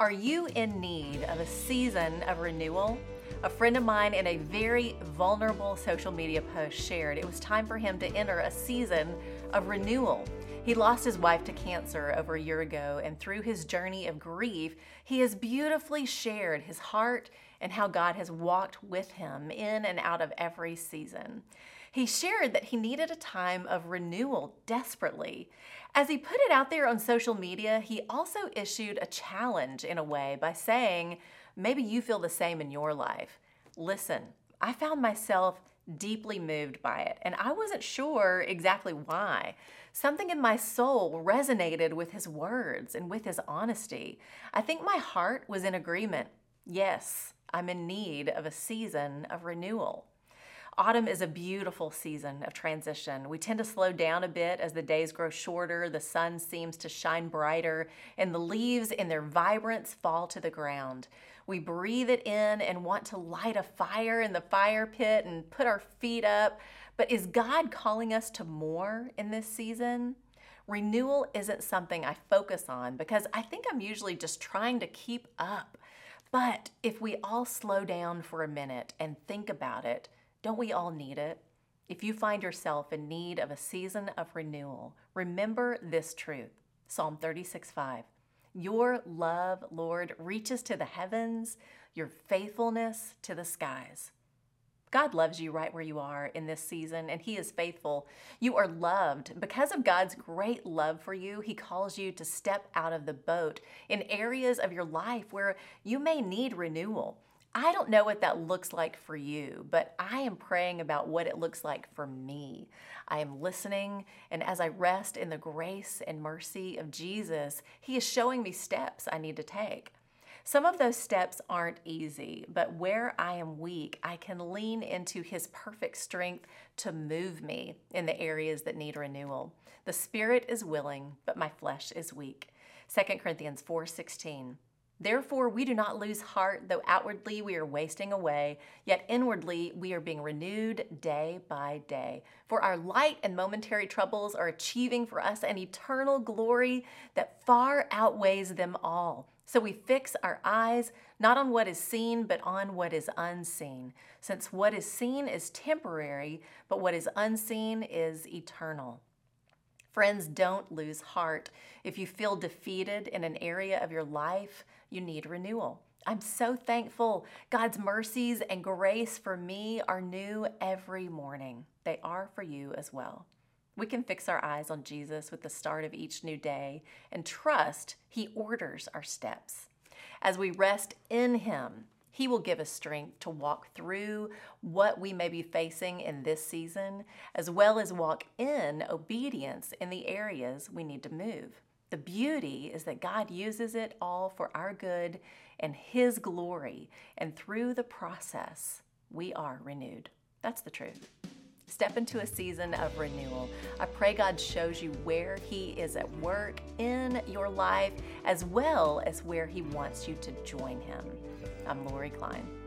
Are you in need of a season of renewal? A friend of mine in a very vulnerable social media post shared it was time for him to enter a season of renewal. He lost his wife to cancer over a year ago, and through his journey of grief, he has beautifully shared his heart and how God has walked with him in and out of every season. He shared that he needed a time of renewal desperately. As he put it out there on social media, he also issued a challenge in a way by saying, Maybe you feel the same in your life. Listen, I found myself deeply moved by it, and I wasn't sure exactly why. Something in my soul resonated with his words and with his honesty. I think my heart was in agreement. Yes, I'm in need of a season of renewal. Autumn is a beautiful season of transition. We tend to slow down a bit as the days grow shorter, the sun seems to shine brighter, and the leaves in their vibrance fall to the ground. We breathe it in and want to light a fire in the fire pit and put our feet up. But is God calling us to more in this season? Renewal isn't something I focus on because I think I'm usually just trying to keep up. But if we all slow down for a minute and think about it, don't we all need it? If you find yourself in need of a season of renewal, remember this truth Psalm 36 5. Your love, Lord, reaches to the heavens, your faithfulness to the skies. God loves you right where you are in this season, and He is faithful. You are loved. Because of God's great love for you, He calls you to step out of the boat in areas of your life where you may need renewal. I don't know what that looks like for you, but I am praying about what it looks like for me. I am listening, and as I rest in the grace and mercy of Jesus, He is showing me steps I need to take. Some of those steps aren't easy, but where I am weak, I can lean into His perfect strength to move me in the areas that need renewal. The spirit is willing, but my flesh is weak. 2 Corinthians 4:16 Therefore, we do not lose heart, though outwardly we are wasting away, yet inwardly we are being renewed day by day. For our light and momentary troubles are achieving for us an eternal glory that far outweighs them all. So we fix our eyes not on what is seen, but on what is unseen, since what is seen is temporary, but what is unseen is eternal. Friends, don't lose heart. If you feel defeated in an area of your life, you need renewal. I'm so thankful. God's mercies and grace for me are new every morning. They are for you as well. We can fix our eyes on Jesus with the start of each new day and trust He orders our steps. As we rest in Him, he will give us strength to walk through what we may be facing in this season, as well as walk in obedience in the areas we need to move. The beauty is that God uses it all for our good and His glory, and through the process, we are renewed. That's the truth. Step into a season of renewal. I pray God shows you where He is at work in your life, as well as where He wants you to join Him. I'm Lori Klein.